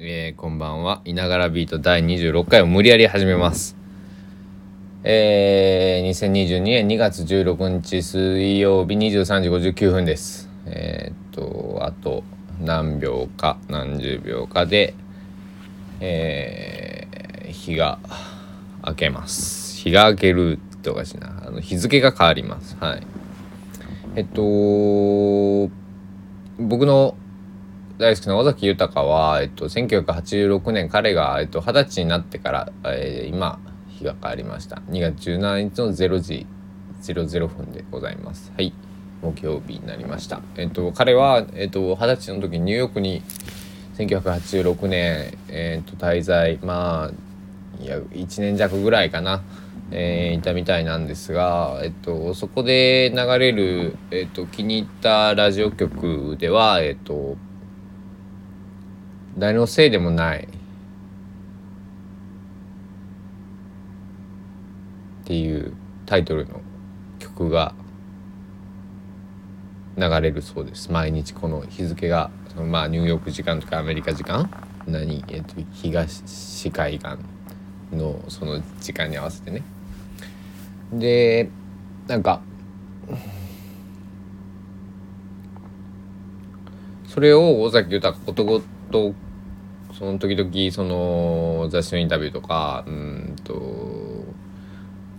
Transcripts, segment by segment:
えー、こんばんは。いながらビート第26回を無理やり始めます。えー、2022年2月16日水曜日23時59分です。えー、っと、あと何秒か何十秒かで、えー、日が明けます。日が明けるっておかしいな。あの日付が変わります。はい。えっと、僕の大好きな尾崎豊は、えっと、1986年彼が、えっと、20歳になってから、えー、今日が変わりました。2月17日の0時00分でございます。はい。木曜日になりました。えっと彼は、えっと、20歳の時ニューヨークに1986年、えっと、滞在まあいや1年弱ぐらいかなえー、いたみたいなんですが、えっと、そこで流れる、えっと、気に入ったラジオ局では、えっと、誰のせいでもない。っていうタイトルの曲が流れるそうです。毎日この日付がまあニューヨーク時間とかアメリカ時間？何、えっと、東海岸のその時間に合わせてね。でなんかそれを尾崎豊ことごとその時々その雑誌のインタビューとかうんと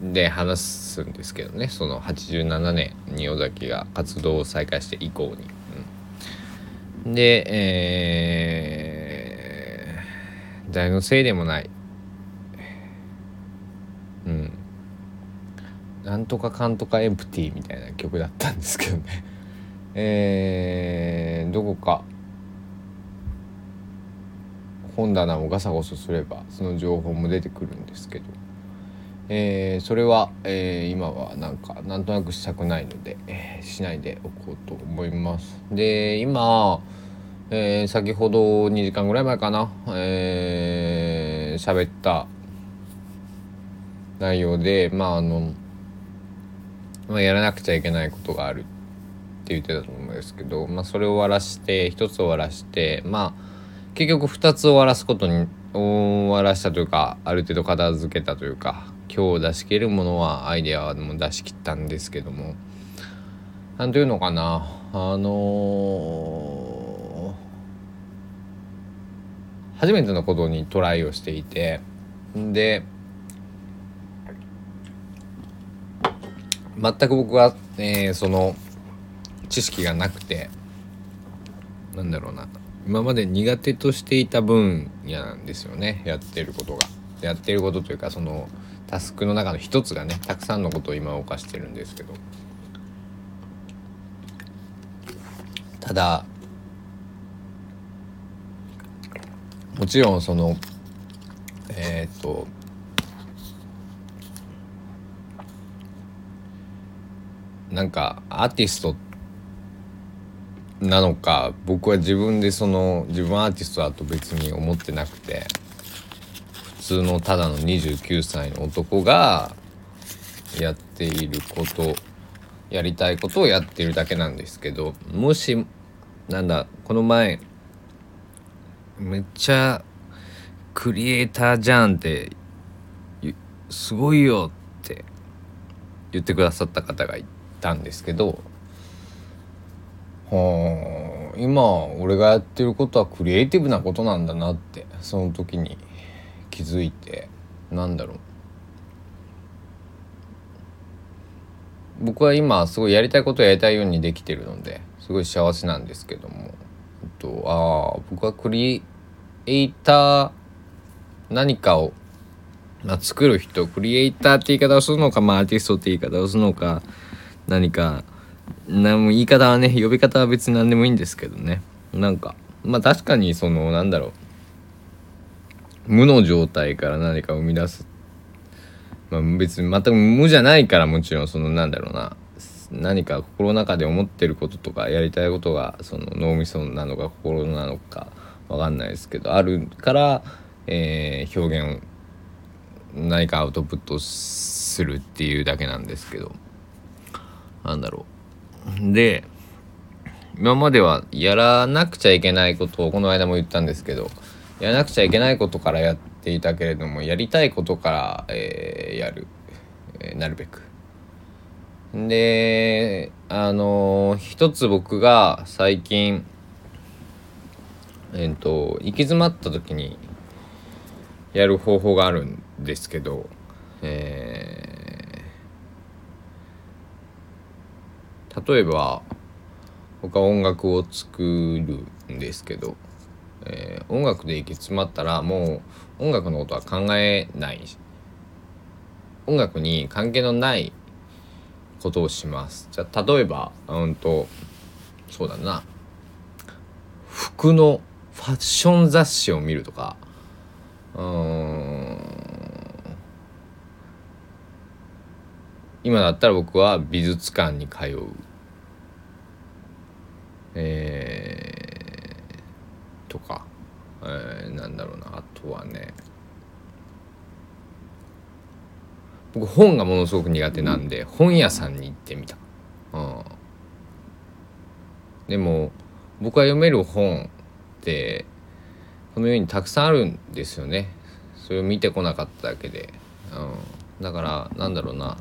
で話すんですけどねその87年に尾崎が活動を再開して以降に。うん、で、えー、誰のせいでもない。うん。なんとかかんとかエンプティみたいな曲だったんですけどね。えー、どこか本棚をガサゴソすればその情報も出てくるんですけど、えー、それは、えー、今はなんかなんとなくしたくないので、えー、しないでおこうと思います。で今、えー、先ほど2時間ぐらい前かなえー、喋った内容でまああの、まあ、やらなくちゃいけないことがあるって言ってたと思うんですけど、まあ、それを終わらして一つ終わらしてまあ結局2つ終わらすことに終わらしたというかある程度片付けたというか今日出し切るものはアイデアはも出し切ったんですけども。何というのかなあのー、初めてのことにトライをしていてで全く僕は、えー、その知識がなくてなんだろうな。今まで苦手としていた分野なんですよねやってることが。やってることというかそのタスクの中の一つがねたくさんのことを今犯してるんですけどただもちろんそのえっ、となんかアーティストってなのか僕は自分でその自分アーティストだと別に思ってなくて普通のただの29歳の男がやっていることやりたいことをやってるだけなんですけどもしなんだこの前めっちゃクリエイターじゃんってすごいよって言ってくださった方がいたんですけど今俺がやってることはクリエイティブなことなんだなってその時に気づいてなんだろう。僕は今すごいやりたいことをやりたいようにできてるのですごい幸せなんですけども、と、ああ僕はクリエイター何かを、まあ、作る人クリエイターって言い方をするのか、まあ、アーティストって言い方をするのか何かなも言い方はね呼び方は別に何でもいいんですけどね。なんかまあ確かにそのなんだろう。無の状態から何か生み出す、まあ、別に全く無じゃないからもちろんそのなんだろうな。何か心の中で思ってることとかやりたいことがその脳みそなのか心なのか分かんないですけどあるから、えー、表現を何かアウトプットするっていうだけなんですけど。なんだろう。で今まではやらなくちゃいけないことをこの間も言ったんですけどやらなくちゃいけないことからやっていたけれどもやりたいことから、えー、やる、えー、なるべく。であのー、一つ僕が最近えっ、と行き詰まった時にやる方法があるんですけど、え例えば僕は音楽を作るんですけど、えー、音楽で行き詰まったらもう音楽のことは考えない。音楽に関係のないことをします。じゃあ例えばうんとそうだな。服のファッション雑誌を見るとか。うん。今だったら僕は美術館に通う。えー、とか、えー、なんだろうな。あとはね僕本がものすごく苦手なんで本屋さんに行ってみた、うん、でも僕が読める本ってこのようにたくさんあるんですよね。それを見てこなかっただけで、うん、だからなんだろうな。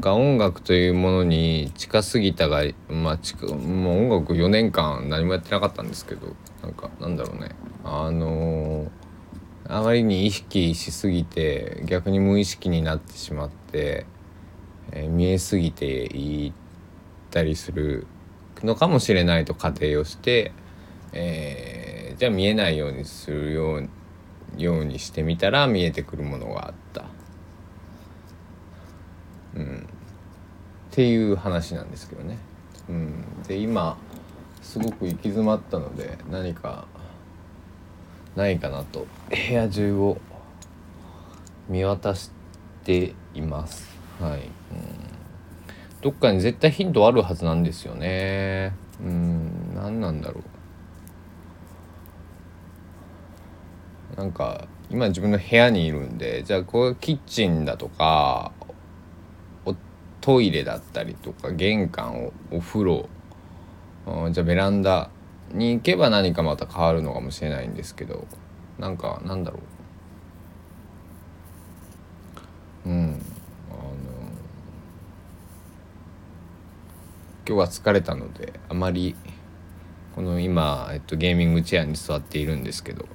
が音楽というものに近すぎたがまあ近もう音楽4年間何もやってなかったんですけどなんかなんだろうねあのー、あまりに意識しすぎて逆に無意識になってしまって、えー、見えすぎていったりするのかもしれないと仮定をして、えー、じゃあ見えないようにするようようにしてみたら見えてくるものがあった。うん、っていう話なんですけどね。うん、で今すごく行き詰まったので何かないかなと部屋中を見渡しています。はい、うん、どっかに絶対ヒントあるはずなんですよね。うん、何なんだろう。なんか今自分の部屋にいるんでじゃあこうキッチンだとかトイレだったりとか玄関お風呂じゃあベランダに行けば何かまた変わるのかもしれないんですけどなんかなんだろう。うん。あの今日は疲れたのであまりこの今、えっと、ゲーミングチェアに座っているんですけど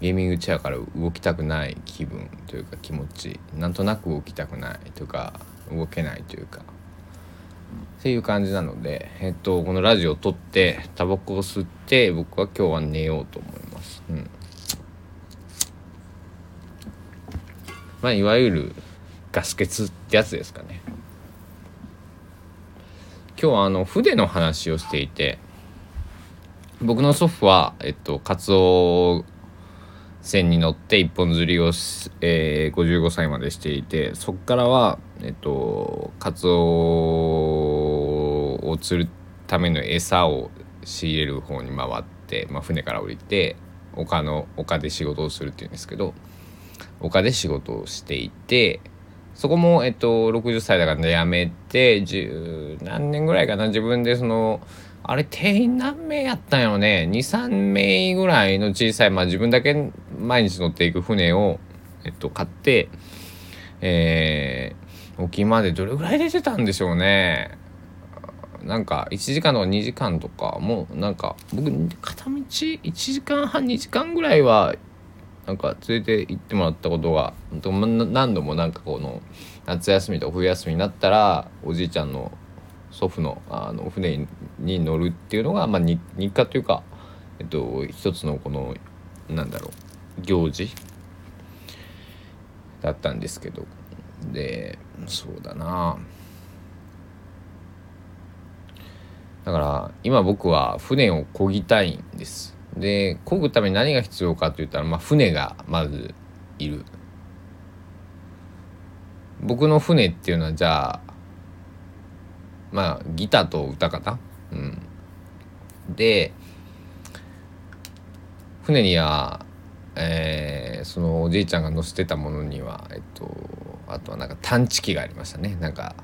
ゲーミングチェアから動きたくない気分というか気持ちなんとなく動きたくないというか動けないというかっていう感じなので、えっと、このラジオを撮ってタバコを吸って僕は今日は寝ようと思います。うんまあいわゆるガス欠ってやつですかね。今日はあの筆の話をしていて僕の祖父は、えっと、カツオ船に乗って一本釣りを、えー、55歳までしていてそこからは、えっと、カツオを釣るための餌を仕入れる方に回って、まあ、船から降りて丘の丘で仕事をするっていうんですけど丘で仕事をしていてそこも、えっと、60歳だから辞めて十何年ぐらいかな自分でそのあれ定員何名やったんやろね23名ぐらいの小さい、まあ、自分だけ毎日乗っていく船を、えっと、買ってえー、沖までどれぐらい出てたんでしょうね。なんか1時間とか2時間とかもうなんか僕片道1時間半2時間ぐらいはなんか連れて行ってもらったことが何度もなんかこの夏休みと冬休みになったらおじいちゃんの祖父のあの船に乗るっていうのが、まあ、日課というか、えっと、一つのこのなんだろう行事だったんですけど。でそうだな。だから今僕は船を漕ぎたいんです。で漕ぐために何が必要かといったら、まあ、船がまずいる。僕の船っていうのはじゃあまあギターと歌かな。うん。で船にはえー、そのおじいちゃんが乗せてたものにはえっとあとはなんか探知機がありましたね。なんか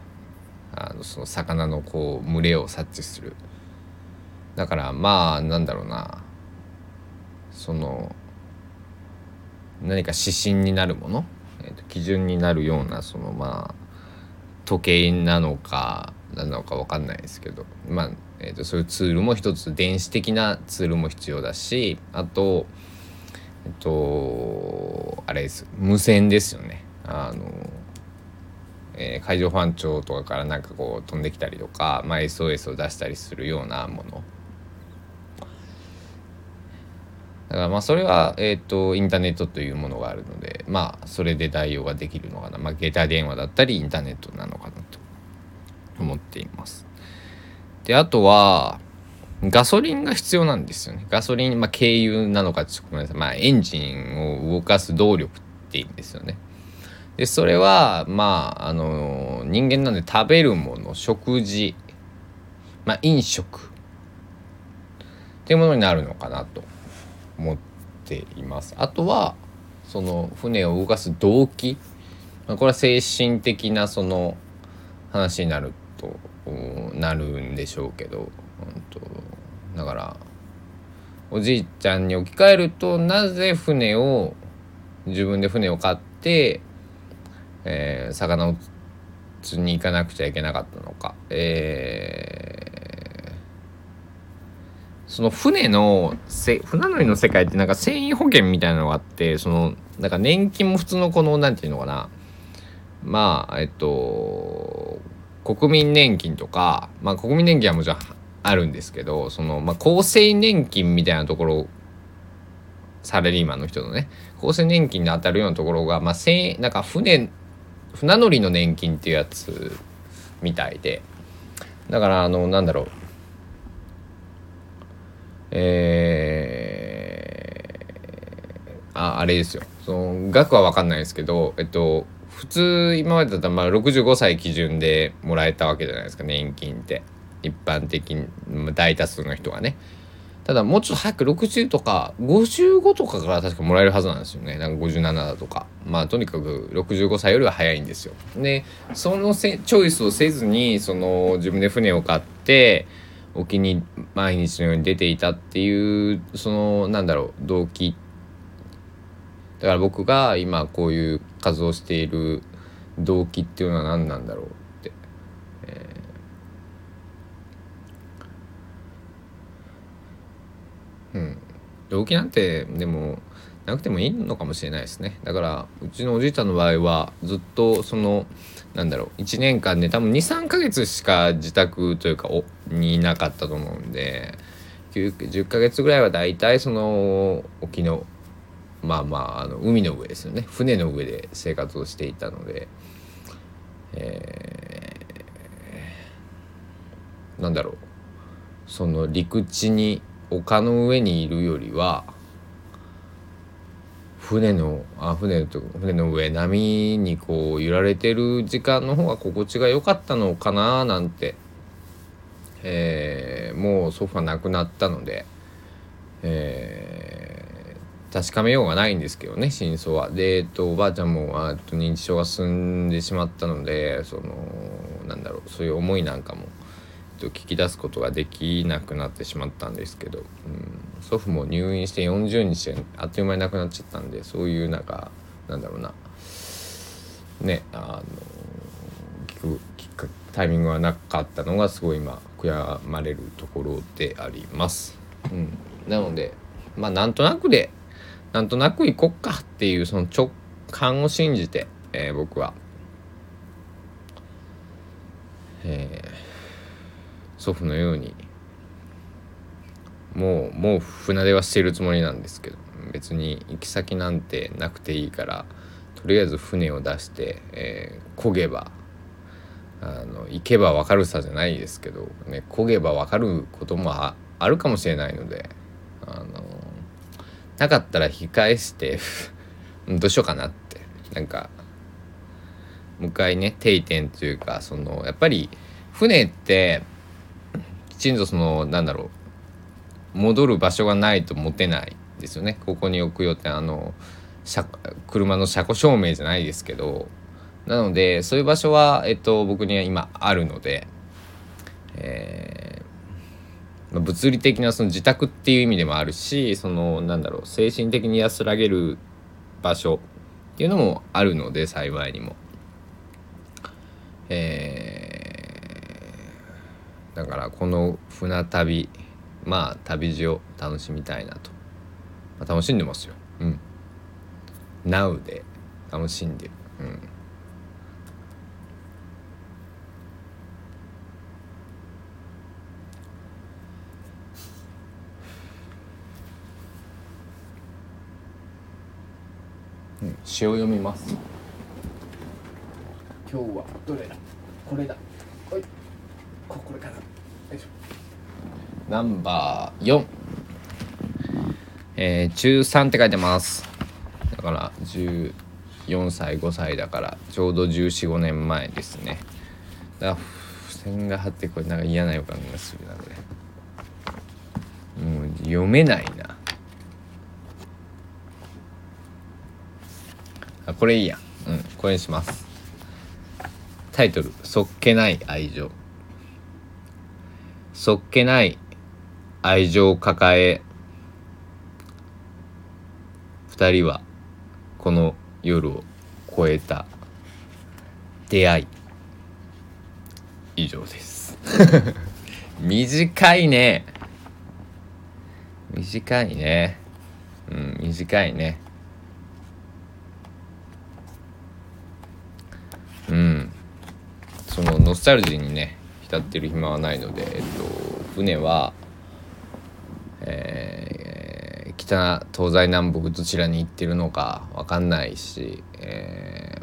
あのその魚のこう群れを察知する。だからまあなんだろうな。その何か指針になるもの、えーと、基準になるようなそのまあ時計なのか何なのか分かんないですけど。まあ、えーと、そういうツールも一つ電子的なツールも必要だしあとえっとあれです。無線ですよね。あの、えー、海上保安庁とかからなんかこう飛んできたりとか、まあ、SOS を出したりするようなものだからまあそれは、えーと、インターネットというものがあるのでまあそれで代用ができるのかな、まあ、携帯電話だったりインターネットなのかなと思っています。であとはガソリンが必要なんですよね。ガソリン、まあ、軽油なのかちょっとごめんなさい。まあ、エンジンを動かす動力っていうんですよね。で、それは、まあ、あの、人間なんで食べるもの、食事、まあ、飲食。っていうものになるのかなと思っています。あとはその船を動かす動機、まあ、これは精神的なその話になるとなるんでしょうけど、うんと、だからおじいちゃんに置き換えるとなぜ船を自分で船を買って、えー、魚を釣りに行かなくちゃいけなかったのか、えその船のせ船乗りの世界ってなんか繊維保険みたいなのがあってそのなんか年金も普通のこの何て言うのかな。まあえっと国民年金とかまあ国民年金はもちろんあるんですけどその、まあ、厚生年金みたいなところサラリーマンの人のね厚生年金に当たるようなところが、まあ、せなんか船船乗りの年金っていうやつみたいで。だからあのなんだろう。えー、ああれですよ。その額は分かんないですけどえっと普通今までだったらまあ65歳基準でもらえたわけじゃないですか年金って。一般的に大多数の人がね。ただもうちょっと早く60とか55とかから確かもらえるはずなんですよね。なんか57だとか。まあとにかく65歳よりは早いんですよ。でそのせチョイスをせずにその自分で船を買って沖に毎日のように出ていたっていうそのなんだろう動機。だから僕が今こういう活動している動機っていうのは何なんだろうって、えー、うん。動機なんてでもなくてもいいのかもしれないですね。だからうちのおじいちゃんの場合はずっとそのなんだろう1年間で多分23ヶ月しか自宅というかおにいなかったと思うんで10ヶ月ぐらいは大体その沖のまあまああの海の上ですよね。船の上で生活をしていたので、えー、なんだろう。その陸地に丘の上にいるよりは船のあ船と船の上波にこう揺られてる時間の方が心地が良かったのかななんて、えー、もうソファなくなったので、えー、確かめようがないんですけどね真相は。で、えっと、おばあちゃんもあと認知症が進んでしまったのでそのなんだろうそういう思いなんかも。と聞き出すことができなくなってしまったんですけど、うん、祖父も入院して40日であっという間に亡くなっちゃったんでそういうなんかなんだろうな。ねあの聞く聞くタイミングがなかったのがすごい今悔やまれるところであります。うん、なのでまあなんとなくでなんとなく行こっかっていうその直感を信じて、えー、僕は、えー祖父のようにもうもう船出はしてるつもりなんですけど別に行き先なんてなくていいからとりあえず船を出して、えー、漕げばあの行けば分かるさじゃないですけど、ね、漕げば分かることもあるかもしれないのであのなかったら引き返して どうしようかなってなんかもう一回ね定点というかそのやっぱり船ってきちんとそのなんだろう戻る場所がないと持てないですよねここに置くよってあの車の車庫証明じゃないですけどなのでそういう場所は、えっと、僕には今あるので、えー、物理的なその自宅っていう意味でもあるしそのなんだろう精神的に安らげる場所っていうのもあるので幸いにも。えー、だからこの船旅まあ旅路を楽しみたいなと、まあ、楽しんでますよ。うん。Now で楽しんでる。うん。うん、詩を読みます。今日はどれだ？これだ。はい。ここれかな。よいしょ。ナンバー4えー、中3って書いてます。だから14歳5歳だからちょうど1415年前ですね。だから付箋が貼ってこれなんか嫌な予感がするなこれ。もう読めないな。あこれいいや。うんこれにします。タイトル「そっけない愛情」そっけない愛情を抱え二人はこの夜を越えた出会い。以上です。短いね。短いね。うん短いね。うん。そのノスタルジーにね浸ってる暇はないので、えっと、船は、えー、北東西南北どちらに行ってるのか分かんないし、え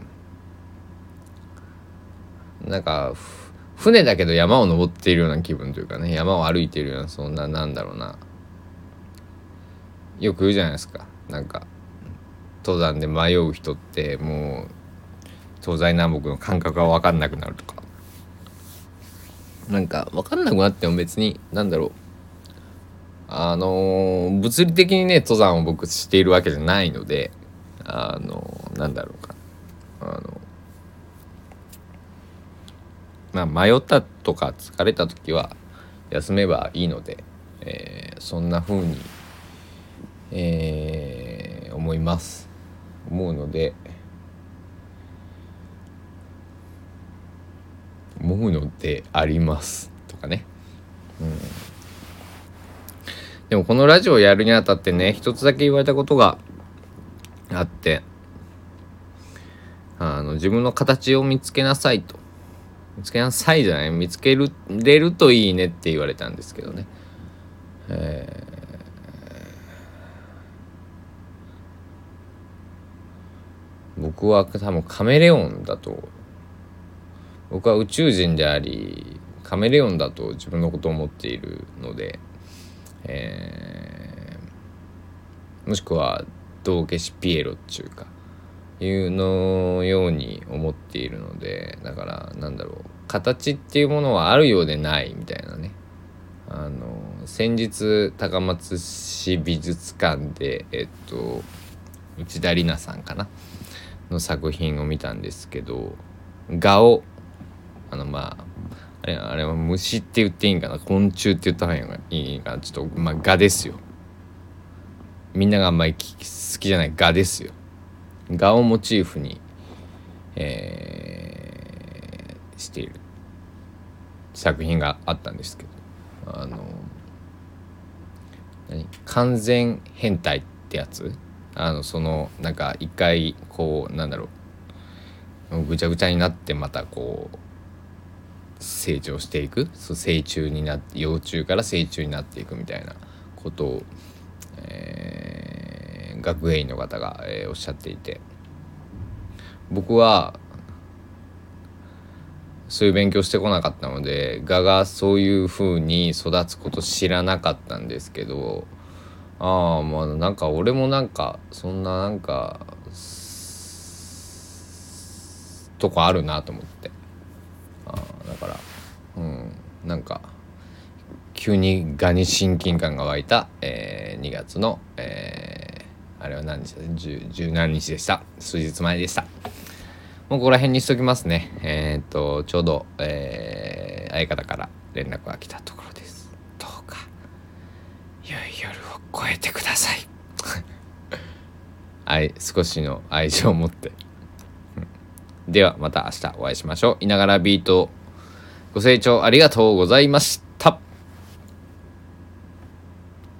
ー、なんか船だけど山を登っているような気分というかね山を歩いているようなそんななんだろうな。よく言うじゃないですか。なんか登山で迷う人ってもう東西南北の感覚が分かんなくなるとか。なんか分かんなくなっても別になんだろう。あのー、物理的にね登山を僕しているわけじゃないのであのー、なんだろうか。あのまあ迷ったとか疲れた時は休めばいいので、えー、そんな風に、えー、思います。思うので思うのであります。とかね。うん、でもこのラジオをやるにあたってね一つだけ言われたことがあってあの自分の形を見つけなさいと。見つけなさいじゃない見つけるれるといいねって言われたんですけどね。えー、僕は多分カメレオンだと。僕は宇宙人でありカメレオンだと自分のことを思っているので、えー、もしくは道化師ピエロっていうかいうのように思っているのでだからなんだろう形っていうものはあるようでないみたいなね。あの先日高松市美術館でえっと内田里奈さんかな？の作品を見たんですけど画をあのまああれあれは虫って言っていいんかな？昆虫って言った方がいいかな？ちょっとまあ蛾ですよ。みんながあんまり好きじゃない蛾ですよ。蛾をモチーフに、えー、している。作品があったんですけど。あの何？完全変態ってやつ？あのそのなんか一回こうなんだろう。ぐちゃぐちゃになってまたこう成長していく。そう成虫になって幼虫から成虫になっていくみたいな。ことを、えー、学芸員の方が、えー、おっしゃっていて。僕はそういう勉強してこなかったので蛾がそういう風に育つこと知らなかったんですけどああまあなんか俺もなんかそんななんかとこあるなと思って。だから。うん。なんか急にガに親近感が湧いた、えー、2月の、えー、あれは何日だ？十何日でした。数日前でした。もうここら辺にしときますね。えっ、とちょうど、えー、相方から連絡が来たところです。どうか良い夜を越えてください。愛少しの愛情を持って。ではまた明日お会いしましょう。いながらビートご清聴ありがとうございました。